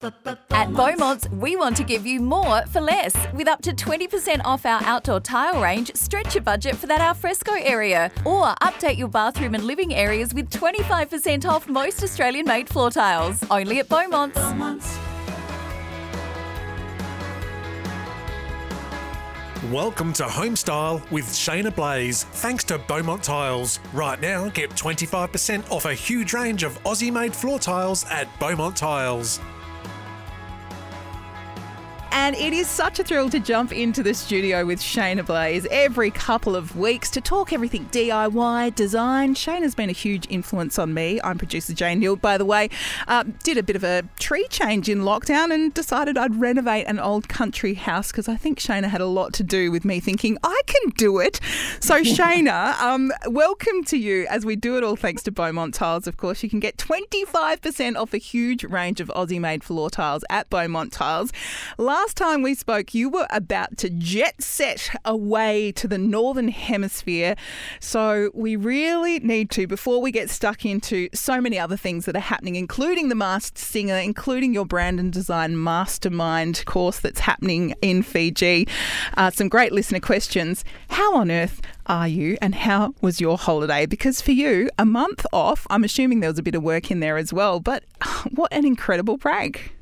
At Beaumont's, we want to give you more for less. With up to 20% off our outdoor tile range, stretch your budget for that alfresco area. Or update your bathroom and living areas with 25% off most Australian made floor tiles. Only at Beaumont's. Welcome to Homestyle with Shaynna Blaze, thanks to Beaumont Tiles. Right now, get 25% off a huge range of Aussie made floor tiles at Beaumont Tiles. And it is such a thrill to jump into the studio with Shaynna Blaze every couple of weeks to talk everything DIY, design. Shaynna's been a huge influence on me. I'm producer Jane Nield, by the way. Uh, did a bit of a tree change in lockdown and decided I'd renovate an old country house because I think Shaynna had a lot to do with me thinking, can do it. So, Shaynna, um, welcome to you as we do it all thanks to Beaumont Tiles, of course. You can get 25% off a huge range of Aussie made floor tiles at Beaumont Tiles. Last time we spoke, you were about to jet set away to the Northern Hemisphere. So we really need to, before we get stuck into so many other things that are happening, including the Masked Singer, including your brand and design mastermind course that's happening in Fiji, uh, some great listener questions. How on earth are you and how was your holiday? Because for you, a month off, I'm assuming there was a bit of work in there as well, but what an incredible break.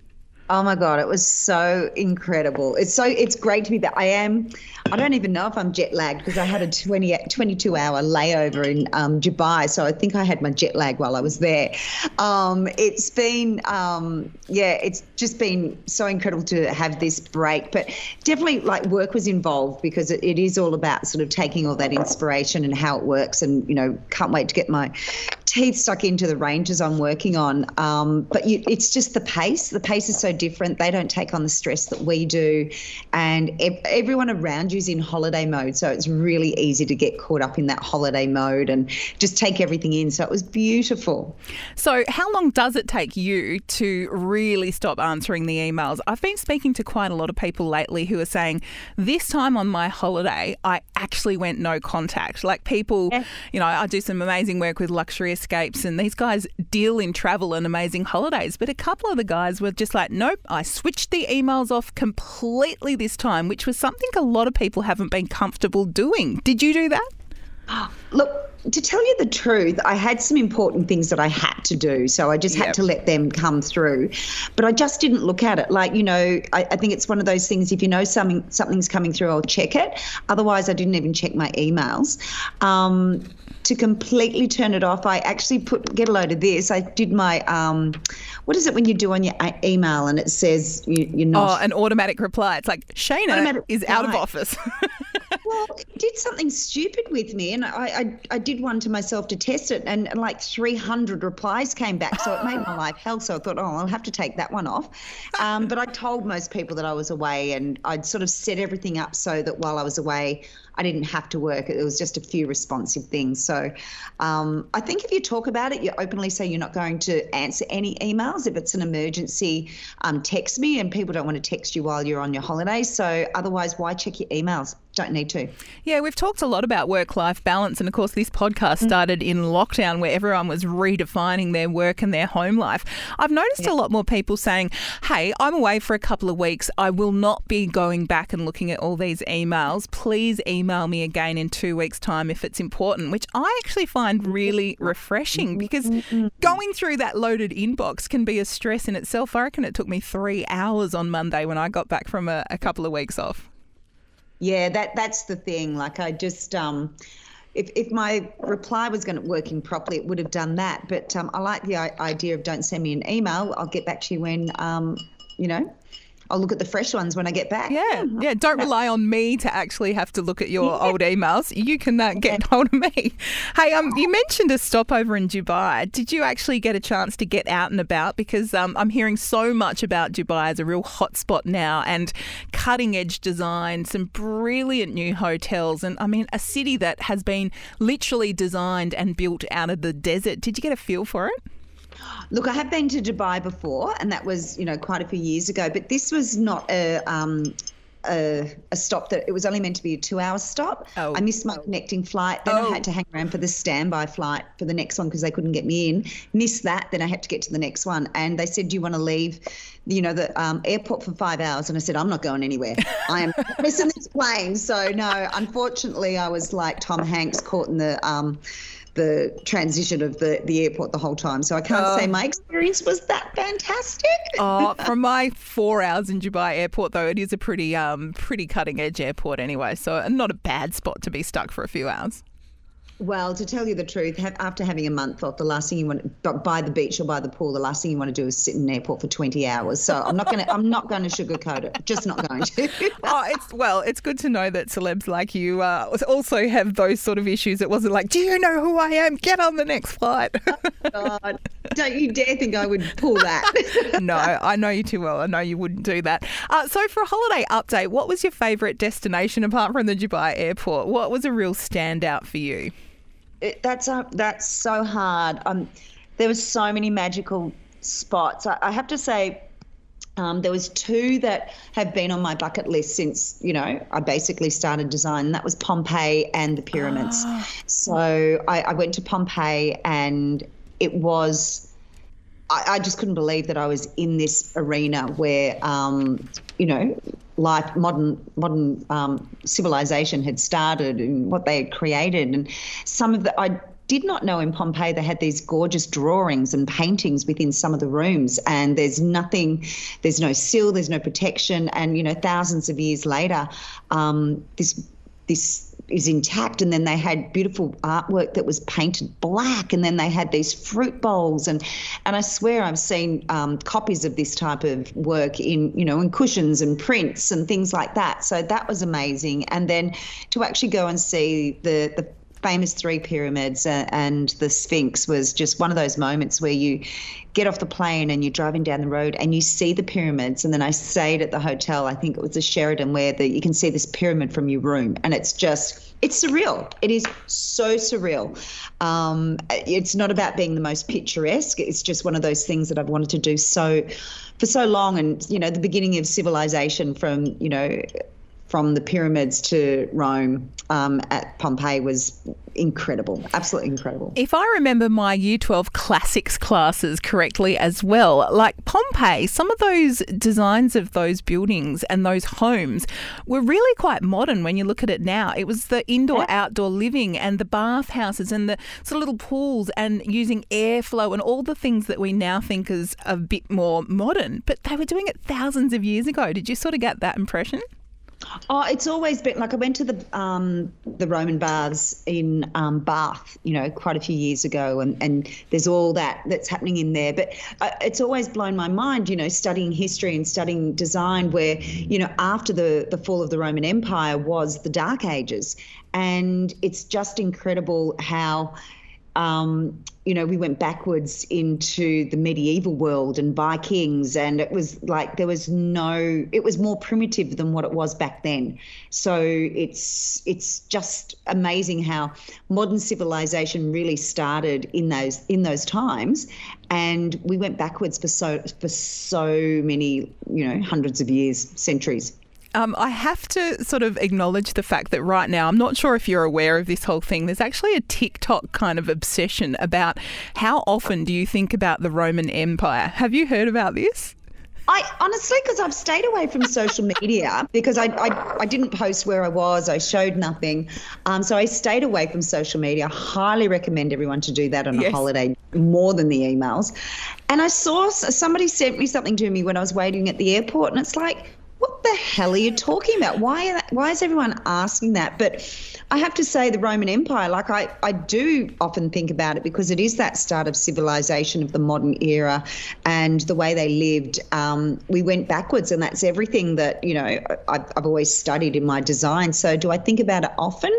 Oh my god, it was so incredible. It's so it's great to be back. I am I don't even know if I'm jet lagged because I had a 20 22 hour layover in um, Dubai, so I think I had my jet lag while I was there. Um, it's been um, yeah, it's just been so incredible to have this break, but definitely like work was involved because it, it is all about sort of taking all that inspiration and how it works, and you know can't wait to get my teeth stuck into the ranges I'm working on. Um, but you, it's just the pace. The pace is so different. They don't take on the stress that we do, and e- everyone around you is in holiday mode. So it's really easy to get caught up in that holiday mode and just take everything in. So it was beautiful. So how long does it take you to really stop answering the emails? I've been speaking to quite a lot of people lately who are saying this time on my holiday, I actually went no contact. Like people, yeah. you know, I do some amazing work with luxury escapes, and these guys deal in travel and amazing holidays. But a couple of the guys were just like, nope, I switched the emails off completely this time, which was something a lot of people haven't been comfortable doing. Did you do that? Look, to tell you the truth, I had some important things that I had to do. So I just yep. had to let them come through. But I just didn't look at it. Like, you know, I, I, think it's one of those things if you know something something's coming through, I'll check it. Otherwise I didn't even check my emails. Um, to completely turn it off, I actually put get a load of this. I did my um, what is it when you do on your email and it says you, are not? Oh, an automatic reply. It's like Shaynna automatic is reply. out of office. well, it did something stupid with me, and I, I, I did one to myself to test it, and, and like 300 replies came back, so it made my life hell. So I thought, oh, I'll have to take that one off. Um, but I told most people that I was away, and I'd sort of set everything up so that while I was away, I didn't have to work. It was just a few responsive things. So um, I think if you talk about it, you openly say you're not going to answer any emails. If it's an emergency, um, text me, and people don't want to text you while you're on your holiday. So otherwise, why check your emails? don't need to. Yeah, we've talked a lot about work life balance. And of course, this podcast mm. started in lockdown where everyone was redefining their work and their home life. I've noticed yeah. a lot more people saying, hey, I'm away for a couple of weeks. I will not be going back and looking at all these emails. Please email me again in two weeks' time if it's important, which I actually find really refreshing because going through that loaded inbox can be a stress in itself. I reckon it took me three hours on Monday when I got back from a, a couple of weeks off. Yeah, that that's the thing. Like I just um if, if my reply was going to working properly, it would have done that. But um, I like the idea of don't send me an email. I'll get back to you when, um, you know, I'll look at the fresh ones when I get back. Yeah, yeah. Don't rely on me to actually have to look at your yeah. old emails. You can uh, get hold of me. Hey, um, you mentioned a stopover in Dubai. Did you actually get a chance to get out and about? Because um, I'm hearing so much about Dubai as a real hotspot now, and cutting edge design, some brilliant new hotels, and I mean a city that has been literally designed and built out of the desert. Did you get a feel for it? Look, I have been to Dubai before, and that was, you know, quite a few years ago. But this was not a um, a, a stop that it was only meant to be a two-hour stop. Oh. I missed my connecting flight. Then Oh. I had to hang around for the standby flight for the next one because they couldn't get me in. Missed that. Then I had to get to the next one, and they said, "Do you want to leave, you know, the um, airport for five hours?" And I said, "I'm not going anywhere. I am missing this plane." So no, unfortunately, I was like Tom Hanks caught in the. Um, the transition of the, the airport the whole time. So I can't say my experience was that fantastic. Oh, from my four hours in Dubai airport, though, it is a pretty um pretty cutting edge airport anyway. So not a bad spot to be stuck for a few hours. Well, to tell you the truth, have, after having a month off, the last thing you want by the beach or by the pool, the last thing you want to do is sit in an airport for 20 hours. So I'm not going to I'm not going to sugarcoat it. Just not going to. oh, it's well, it's good to know that celebs like you uh, also have those sort of issues. It wasn't like, do you know who I am? Get on the next flight. God, don't you dare think I would pull that. no, I know you too well. I know you wouldn't do that. Uh, so, for a holiday update, what was your favourite destination apart from the Dubai airport? What was a real standout for you? It, that's uh, that's so hard. Um, there was so many magical spots. I, I have to say, um, there was two that have been on my bucket list since you know I basically started design. That was Pompeii and the pyramids. So I, I went to Pompeii, and it was. I, I just couldn't believe that I was in this arena where, um, you know, life, modern modern um, civilization had started and what they had created, and some of the I did not know in Pompeii they had these gorgeous drawings and paintings within some of the rooms, and there's nothing, there's no seal, there's no protection, and you know, thousands of years later, um, this this is intact and then they had beautiful artwork that was painted black and then they had these fruit bowls and and I swear I've seen um, copies of this type of work in you know in cushions and prints and things like that. So that was amazing. And then to actually go and see the the famous three pyramids uh, and the Sphinx was just one of those moments where you get off the plane and you're driving down the road and you see the pyramids. And then I stayed at the hotel, I think it was the Sheraton, where the, you can see this pyramid from your room. And it's just, it's surreal. It is so surreal. Um, it's not about being the most picturesque. It's just one of those things that I've wanted to do so for so long. And, you know, the beginning of civilization from, you know, from the pyramids to Rome um, at Pompeii was incredible, absolutely incredible. If I remember my Year 12 classics classes correctly as well, like Pompeii, some of those designs of those buildings and those homes were really quite modern when you look at it now. It was the indoor outdoor living and the bathhouses and the sort of little pools and using airflow and all the things that we now think is a bit more modern, but they were doing it thousands of years ago. Did you sort of get that impression? Oh, it's always been like I went to the um, the Roman baths in um, Bath, you know, quite a few years ago, and, and there's all that that's happening in there. But uh, it's always blown my mind, you know, studying history and studying design, where you know after the the fall of the Roman Empire was the Dark Ages, and it's just incredible how um, you know, we went backwards into the medieval world and Vikings, and it was like there was no, it was more primitive than what it was back then. So it's it's just amazing how modern civilization really started in those in those times, and we went backwards for so for so many, you know, hundreds of years, centuries. Um, I have to sort of acknowledge the fact that right now, I'm not sure if you're aware of this whole thing. There's actually a TikTok kind of obsession about how often do you think about the Roman Empire? Have you heard about this? I honestly, because I've stayed away from social media because I, I, I didn't post where I was, I showed nothing. Um, so I stayed away from social media. I Highly recommend everyone to do that on Yes. a holiday more than the emails. And I saw somebody sent me something to me when I was waiting at the airport, and it's like, what the hell are you talking about? Why are, why is everyone asking that? But I have to say, the Roman Empire, like I, I do often think about it because it is that start of civilization of the modern era and the way they lived. Um, we went backwards, and that's everything that, you know, I've, I've always studied in my design. So do I think about it often?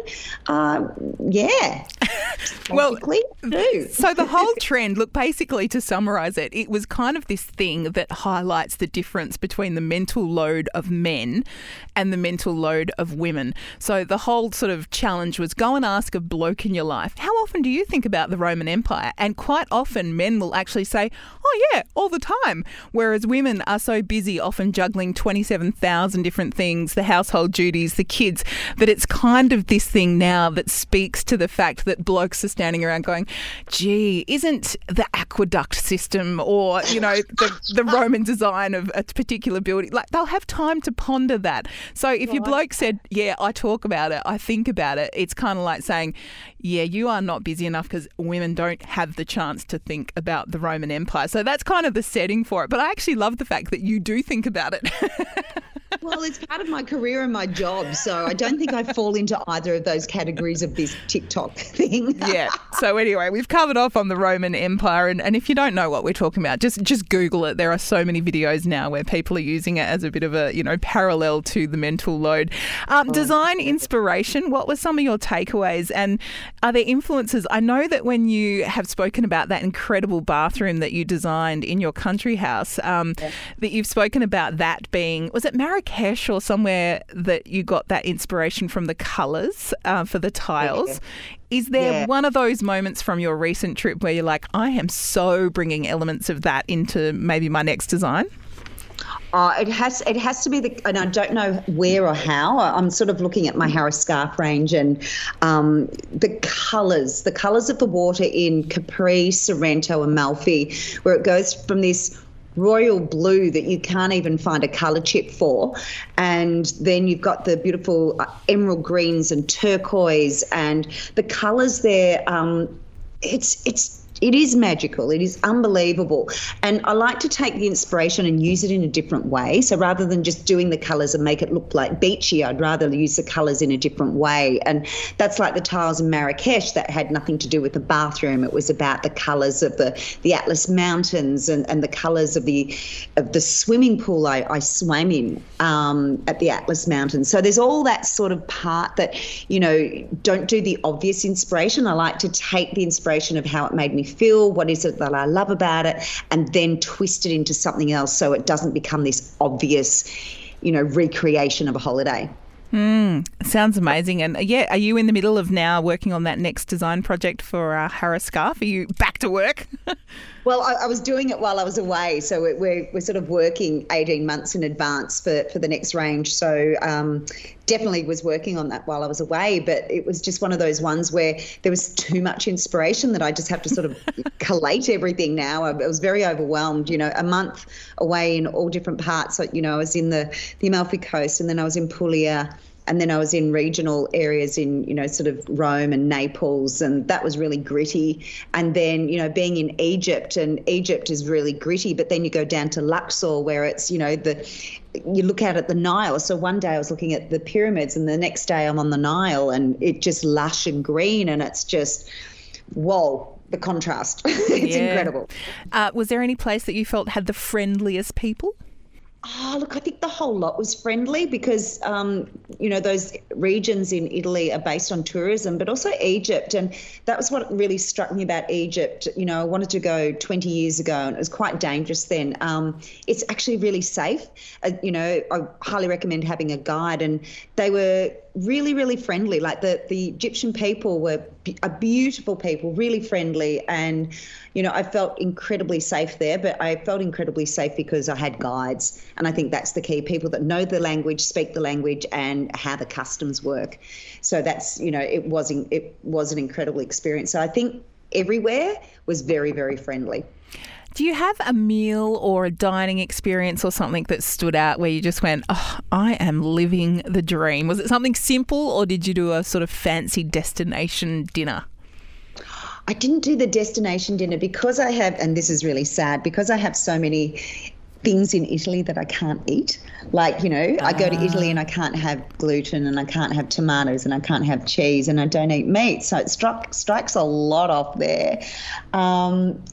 Uh, yeah. well, so the whole trend, look, basically to summarize it, it was kind of this thing that highlights the difference between the mental load of men and the mental load of women. So the whole sort of challenge was go and ask a bloke in your life, how often do you think about the Roman Empire? And quite often men will actually say, oh yeah, all the time. Whereas women are so busy often juggling 27,000 different things, the household duties, the kids, that it's kind of this thing now that speaks to the fact that blokes are standing around going, gee, isn't the aqueduct system or, you know, the, the Roman design of a particular building, like they'll have time to ponder that. So if your bloke said, yeah, I talk about it, I think about it, it's kind of like saying, yeah, you are not busy enough because women don't have the chance to think about the Roman Empire. So that's kind of the setting for it. But I actually love the fact that you do think about it. Well, it's part of my career and my job, so I don't think I fall into either of those categories of this TikTok thing. yeah. So anyway, we've covered off on the Roman Empire, and, and if you don't know what we're talking about, just just Google it. There are so many videos now where people are using it as a bit of a you know parallel to the mental load. Um, design inspiration. What were some of your takeaways, and are there influences? I know that when you have spoken about that incredible bathroom that you designed in your country house, um, that you've spoken about that being was it Marrakesh or somewhere that you got that inspiration from the colours uh, for the tiles. Is there Yeah. one of those moments from your recent trip where you're like, I am so bringing elements of that into maybe my next design? Uh, it has it has to be the and I don't know where or how. I'm sort of looking at my Harris Scarfe range and um, the colours, the colours of the water in Capri, Sorrento, and Malfi, where it goes from this royal blue that you can't even find a colour chip for, and then you've got the beautiful uh, emerald greens and turquoise and the colours there. Um, it's it's it is magical. It is unbelievable. And I like to take the inspiration and use it in a different way. So rather than just doing the colours and make it look like beachy, I'd rather use the colours in a different way. And that's like the tiles in Marrakesh that had nothing to do with the bathroom. It was about the colours of the, the Atlas Mountains and, and the colours of the of the swimming pool I, I swam in um, at the Atlas Mountains. So there's all that sort of part that, you know, don't do the obvious inspiration. I like to take the inspiration of how it made me feel, what is it that I love about it, and then twist it into something else so it doesn't become this obvious, you know, recreation of a holiday. Sounds amazing. And uh, yeah, are you in the middle of now working on that next design project for uh, Harris Scarfe? Are you back to work? Well, I, I was doing it while I was away, so we're, we're, we're sort of working 18 months in advance for, for the next range. So um, definitely was working on that while I was away, but it was just one of those ones where there was too much inspiration that I just have to sort of collate everything now. I, I was very overwhelmed. You know, a month away in all different parts. So, you know, I was in the, the Amalfi Coast, and then I was in Puglia and then I was in regional areas in you know sort of Rome and Naples, and that was really gritty. And then you know being in Egypt, and Egypt is really gritty, but then you go down to Luxor where it's you know the you look out at the Nile. So one day I was looking at the pyramids, and the next day I'm on the Nile, and it just lush and green, and it's just whoa. The contrast, it's Yeah. incredible. Uh, was there any place that you felt had the friendliest people? Oh, look, I think the whole lot was friendly because, um, you know, those regions in Italy are based on tourism, but also Egypt. And that was what really struck me about Egypt. You know, I wanted to go 20 years ago and it was quite dangerous then. Um, it's actually really safe. Uh, you know, I highly recommend having a guide. And they were really, really friendly. Like the, the Egyptian people were be- a beautiful people, really friendly. And, you know, I felt incredibly safe there, but I felt incredibly safe because I had guides. And I think that's the key people that know the language, speak the language, and how the customs work. So that's, you know, it was, it was an incredible experience. So I think everywhere was very, very friendly. Do you have a meal or a dining experience or something that stood out where you just went, oh, I am living the dream? Was it something simple or did you do a sort of fancy destination dinner? I didn't do the destination dinner because I have, and this is really sad, because I have so many things in Italy that I can't eat. Like, you know, I go to Italy and I can't have gluten and I can't have tomatoes and I can't have cheese and I don't eat meat. So it struck, strikes a lot off there. Um,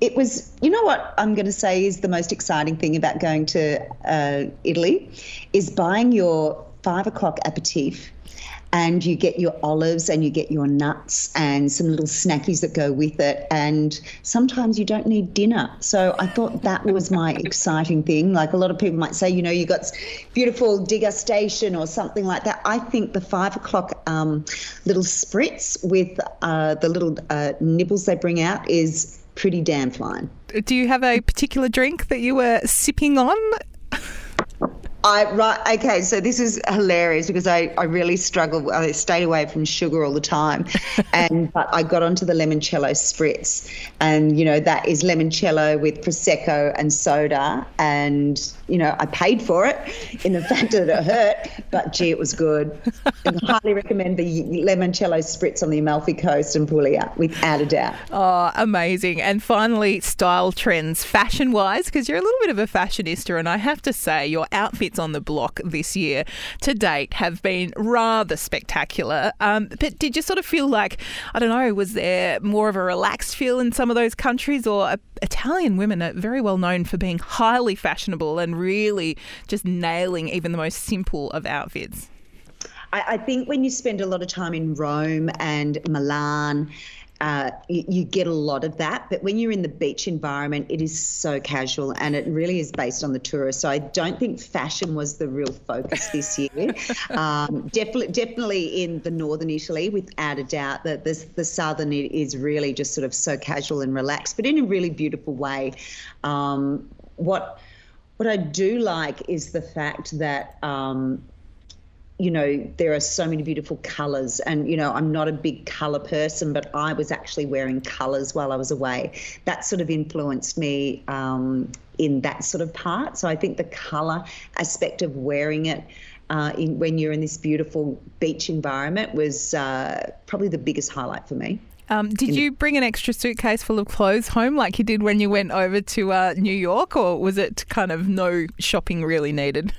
it was, you know what I'm going to say is the most exciting thing about going to uh, Italy is buying your five o'clock aperitif and you get your olives and you get your nuts and some little snackies that go with it. And sometimes you don't need dinner. So I thought that was my exciting thing. Like a lot of people might say, you know, you got beautiful degustation or something like that. I think the five o'clock um, little spritz with uh, the little uh, nibbles they bring out is pretty damn fine. Do you have a particular drink that you were sipping on? I right okay, so this is hilarious because I, I really struggle. I stayed away from sugar all the time, and but I got onto the limoncello spritz, and you know that is limoncello with prosecco and soda, and you know I paid for it in the fact that it hurt, but gee, it was good. I highly recommend the limoncello spritz on the Amalfi Coast and Puglia, without a doubt. Oh, amazing! And finally, style trends, fashion wise, because you're a little bit of a fashionista, and I have to say your outfit on the block this year to date have been rather spectacular. Um, but did you sort of feel like, I don't know, was there more of a relaxed feel in some of those countries? Or uh, Italian women are very well known for being highly fashionable and really just nailing even the most simple of outfits. I, I think when you spend a lot of time in Rome and Milan, uh, you, you, get a lot of that. But when you're in the beach environment, it is so casual and it really is based on the tourist. So I don't think fashion was the real focus this year. um, definitely, definitely in the northern Italy, without a doubt, that the, the southern is really just sort of so casual and relaxed, but in a really beautiful way. Um, what what I do like is the fact that um, you know, there are so many beautiful colors. And, you know, I'm not a big color person, but I was actually wearing colors while I was away. That sort of influenced me um, in that sort of part. So I think the color aspect of wearing it. Uh, in, when you're in this beautiful beach environment was uh, probably the biggest highlight for me. Um, did you bring an extra suitcase full of clothes home like you did when you went over to uh, New York, or was it kind of no shopping really needed?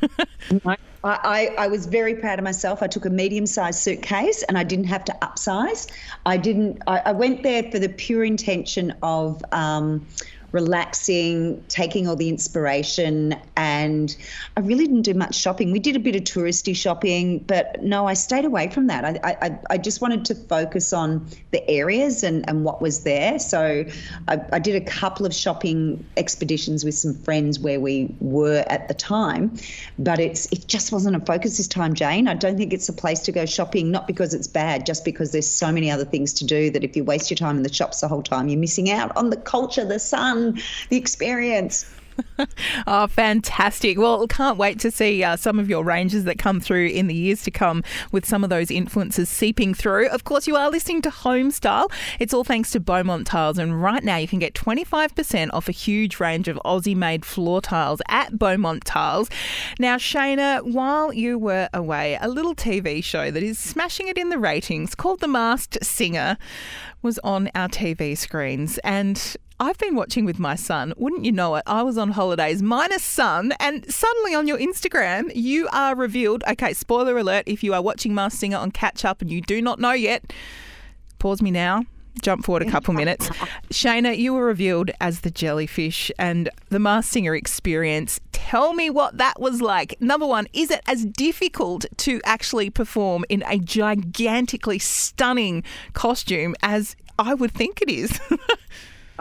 I, I, I, was very proud of myself. I took a medium sized suitcase and I didn't have to upsize. I didn't, I, I went there for the pure intention of. Um, relaxing, taking all the inspiration. And I really didn't do much shopping. We did a bit of touristy shopping, but no, I stayed away from that. I, I, I just wanted to focus on the areas and, and what was there. So I, I did a couple of shopping expeditions with some friends where we were at the time, but it's it just wasn't a focus this time, Jane. I don't think it's a place to go shopping, not because it's bad, just because there's so many other things to do that if you waste your time in the shops the whole time, you're missing out on the culture, the sun, the experience. oh, fantastic. Well, can't wait to see uh, some of your ranges that come through in the years to come with some of those influences seeping through. Of course, you are listening to Homestyle. It's all thanks to Beaumont Tiles, and right now you can get 25% off a huge range of Aussie made floor tiles at Beaumont Tiles. Now, Shaynna, while you were away, a little TV show that is smashing it in the ratings called The Masked Singer was on our TV screens, and I've been watching with my son. Wouldn't you know it? I was on holidays, minus son, and suddenly on your Instagram, you are revealed. Okay, spoiler alert if you are watching Masked Singer on catch up and you do not know yet, pause me now. Jump forward a couple minutes. Shaynna, you were revealed as the jellyfish and the Masked Singer experience. Tell me what that was like. Number one, is it as difficult to actually perform in a gigantically stunning costume as I would think it is?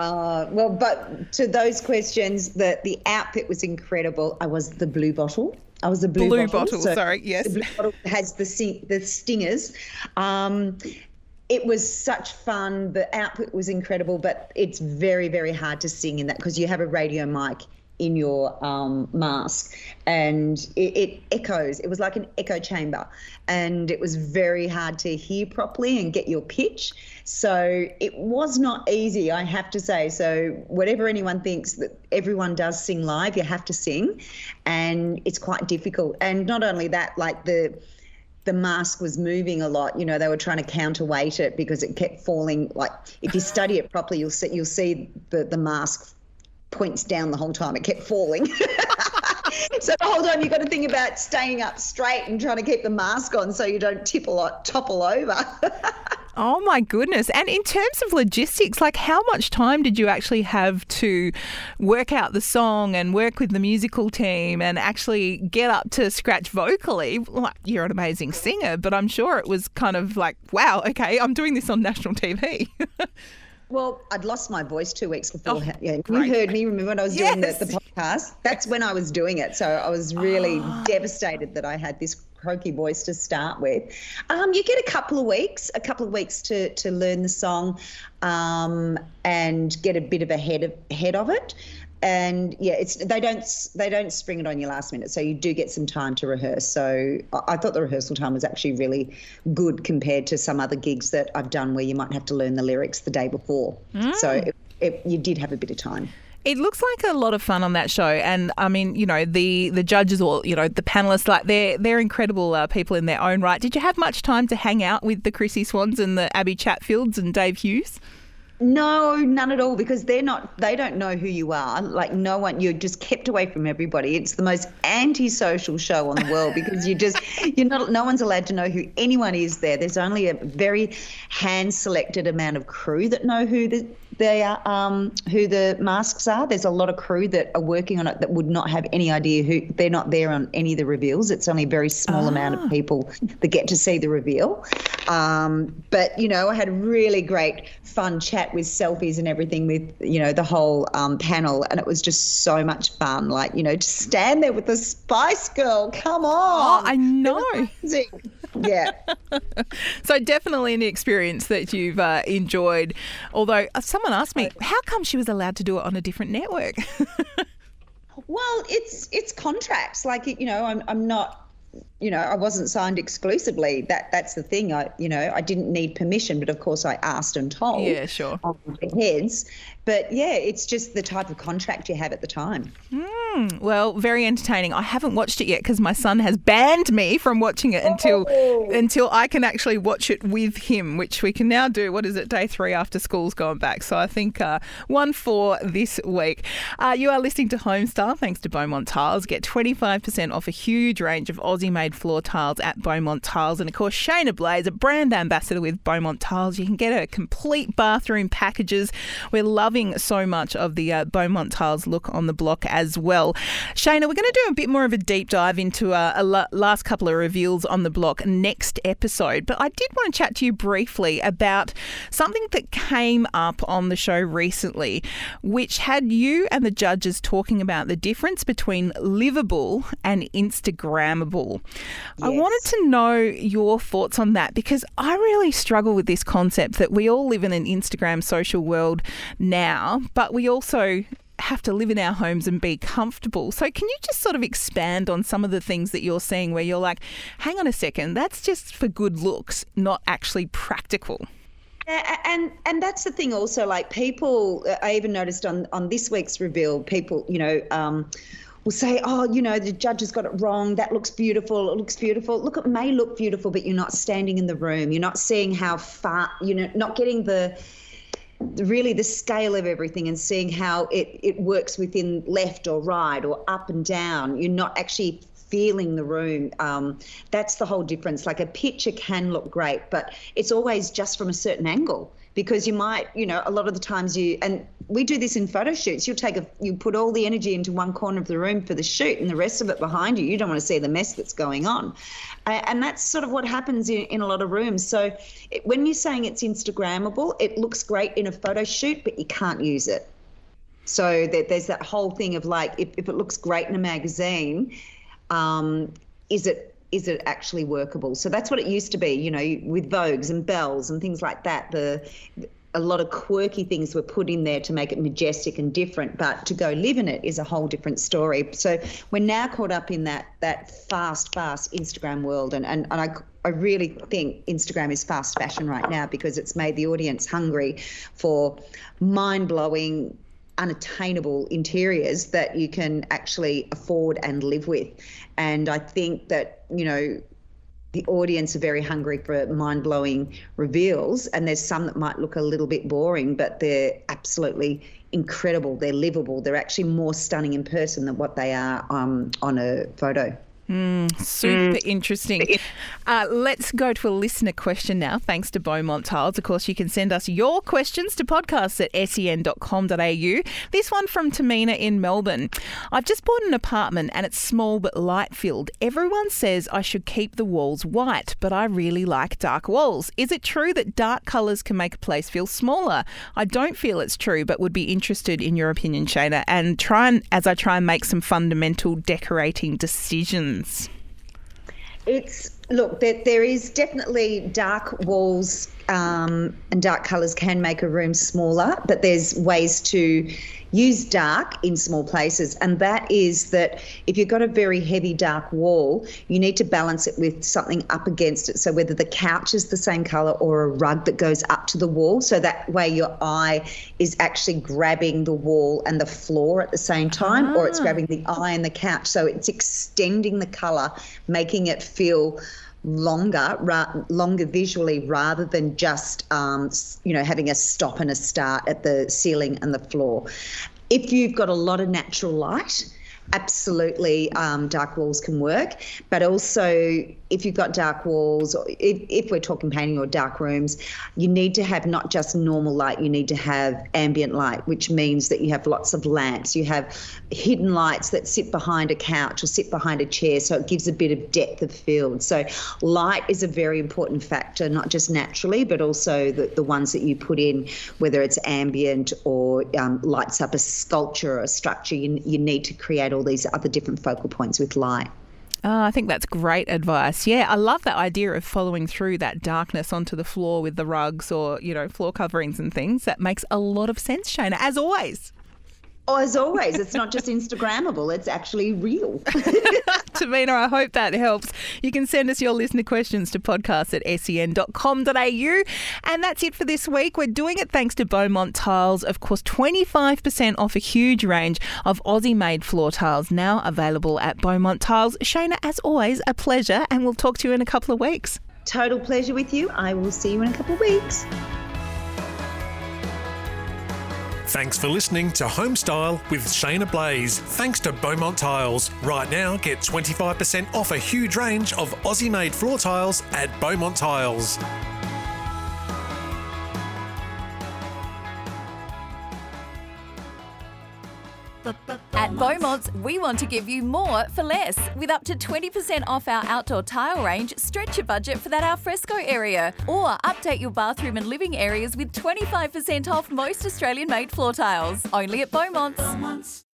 Uh, well, but to those questions, the the outfit was incredible. I was the blue bottle. I was the blue, blue bottle. bottle so sorry, yes. The blue bottle has the the stingers. Um, it was such fun. The output was incredible, but it's very, very hard to sing in that because you have a radio mic in your um, mask and it, it, echoes. It was like an echo chamber and it was very hard to hear properly and get your pitch. So it was not easy, I have to say. So, whatever anyone thinks that everyone does sing live, you have to sing and it's quite difficult. And not only that, like the the mask was moving a lot. You know, they were trying to counterweight it because it kept falling. Like if you study it properly, you'll see you'll see the the mask points down the whole time. It kept falling. so the whole time you've got to think about staying up straight and trying to keep the mask on so you don't tip a lot, topple over. Oh my goodness. And in terms of logistics, like how much time did you actually have to work out the song and work with the musical team and actually get up to scratch vocally? You're an amazing singer, but I'm sure it was kind of like, wow, okay, I'm doing this on national TV. Well, I'd lost my voice two weeks before. Oh, yeah, you heard me. Remember when I was yes. doing the, the, podcast? That's when I was doing it. So I was really oh. devastated that I had this croaky voice to start with. Um, you get a couple of weeks, a couple of weeks to to learn the song, um, and get a bit of a head of head of it and yeah, it's they don't they don't spring it on you last minute, so you do get some time to rehearse. So I, thought the rehearsal time was actually really good compared to some other gigs that I've done where you might have to learn the lyrics the day before. Mm. So it, it, you did have a bit of time. It looks like a lot of fun on that show, and I mean, you know, the the judges or you know the panelists, like they're they're incredible uh, people in their own right. Did you have much time to hang out with the Chrissie Swans and the Abbie Chatfields and Dave Hughes? No, none at all, because they're not. They don't know who you are. Like no one. You're just kept away from everybody. It's the most antisocial show on the world because you just you're not. No one's allowed to know who anyone is there. There's only a very hand selected amount of crew that know who the they are, um, who the masks are. There's a lot of crew that are working on it that would not have any idea who they're not there on any of the reveals. It's only a very small amount of ah. people that get to see the reveal. Um, but you know, I had a really great fun chat with selfies and everything with you know the whole um, panel, and it was just so much fun. Like you know, to stand there with the Spice Girl. Come on, oh, I know. Yeah. so definitely an experience that you've uh, enjoyed. Although uh, someone asked me, how come she was allowed to do it on a different network? well, it's it's contracts. Like you know, I'm I'm not you know, I wasn't signed exclusively. That that's the thing. I you know, I didn't need permission, but of course I asked and told. Yeah, sure. heads, but yeah, it's just the type of contract you have at the time. Mm, well, very entertaining. I haven't watched it yet because my son has banned me from watching it until oh. until I can actually watch it with him, which we can now do. What is it? Day three after school's gone back. So I think uh, one for this week. Uh, you are listening to Homestyle thanks to Beaumont Tiles. Get twenty five percent off a huge range of Aussie made floor tiles at Beaumont Tiles, and of course Shaynna Blaze, a brand ambassador with Beaumont Tiles. You can get a complete bathroom packages. We're loving so much of the uh, Beaumont Tiles look on the block as well. Shaynna, we're going to do a bit more of a deep dive into uh, a, a last couple of reveals on the block next episode. But I did want to chat to you briefly about something that came up on the show recently, which had you and the judges talking about the difference between livable and Instagrammable. Yes. I wanted to know your thoughts on that because I really struggle with this concept that we all live in an Instagram social world now but we also have to live in our homes and be comfortable. So, can you just sort of expand on some of the things that you're seeing where you're like, hang on a second, that's just for good looks, not actually practical? And and that's the thing also. Like people, I even noticed on on this week's reveal, people, you know. Um, will say, oh, you know, the judge has got it wrong. That looks beautiful. It looks beautiful. Look, it may look beautiful, but you're not standing in the room. You're not seeing how far, you know, not getting the really the scale of everything and seeing how it, it works within left or right or up and down. You're not actually feeling the room. Um, that's the whole difference. Like a picture can look great, but it's always just from a certain angle because you might, you know, a lot of the times you and we do this in photo shoots. You'll take a you put all the energy into one corner of the room for the shoot, and the rest of it behind you. You don't want to see the mess that's going on, and that's sort of what happens in, in a lot of rooms. So it, when you're saying it's Instagrammable, it looks great in a photo shoot, but you can't use it. So that there's that whole thing of like, if, if it looks great in a magazine, um, is it is it actually workable? So that's what it used to be, you know, with Vogues and Belles and things like that. The a lot of quirky things were put in there to make it majestic and different, but to go live in it is a whole different story. So we're now caught up in that that fast, fast Instagram world, and and, and I I really think Instagram is fast fashion right now because it's made the audience hungry for mind blowing unattainable interiors that you can actually afford and live with. And I think that, you know, the audience are very hungry for mind blowing reveals, and there's some that might look a little bit boring, but they're absolutely incredible. They're livable. They're actually more stunning in person than what they are um, on a photo. Super interesting. Uh, let's go to a listener question now, thanks to Beaumont Tiles. Of course, you can send us your questions to podcasts at sen.com.au. This one from Tamina in Melbourne. I've just bought an apartment and it's small but light filled. Everyone says I should keep the walls white, but I really like dark walls. Is it true that dark colours can make a place feel smaller? I don't feel it's true, but would be interested in your opinion, Shaynna, and try and as I try and make some fundamental decorating decisions. It's look, there, there is definitely dark walls um, and dark colours can make a room smaller, but there's ways to use dark in small places. And that is that if you've got a very heavy dark wall, you need to balance it with something up against it. So whether the couch is the same colour or a rug that goes up to the wall. So that way your eye is actually grabbing the wall and the floor at the same time, ah. or it's ah. grabbing the eye and the couch. So it's extending the colour, making it feel longer, ra- longer visually, rather than just um, you know having a stop and a start at the ceiling and the floor. If you've got a lot of natural light, absolutely um, dark walls can work but also if you've got dark walls or if, if we're talking painting or dark rooms you need to have not just normal light you need to have ambient light which means that you have lots of lamps you have hidden lights that sit behind a couch or sit behind a chair so it gives a bit of depth of field. So light is a very important factor not just naturally but also the, the ones that you put in whether it's ambient or um, lights up a sculpture or a structure you, you need to create all these other different focal points with light Oh, I think that's great advice. Yeah, I love that idea of following through that darkness onto the floor with the rugs or, you know, floor coverings and things. That makes a lot of sense, Shaynna, as always. Oh, as always, it's not just Instagrammable, it's actually real. Tamina, I hope that helps. You can send us your listener questions to podcast at sen.com.au. And that's it for this week. We're doing it thanks to Beaumont Tiles. Of course, 25% off a huge range of Aussie made floor tiles now available at Beaumont Tiles. Shaynna, as always, a pleasure, and we'll talk to you in a couple of weeks. Total pleasure with you. I will see you in a couple of weeks. Thanks for listening to Homestyle with Shaynna Blaze. Thanks to Beaumont Tiles. Right now, get 25% off a huge range of Aussie made floor tiles at Beaumont Tiles. At Beaumont's, we want to give you more for less. With up to 20% off our outdoor tile range, stretch your budget for that alfresco area. Or update your bathroom and living areas with 25% off most Australian made floor tiles. Only at Beaumont's. Beaumont's.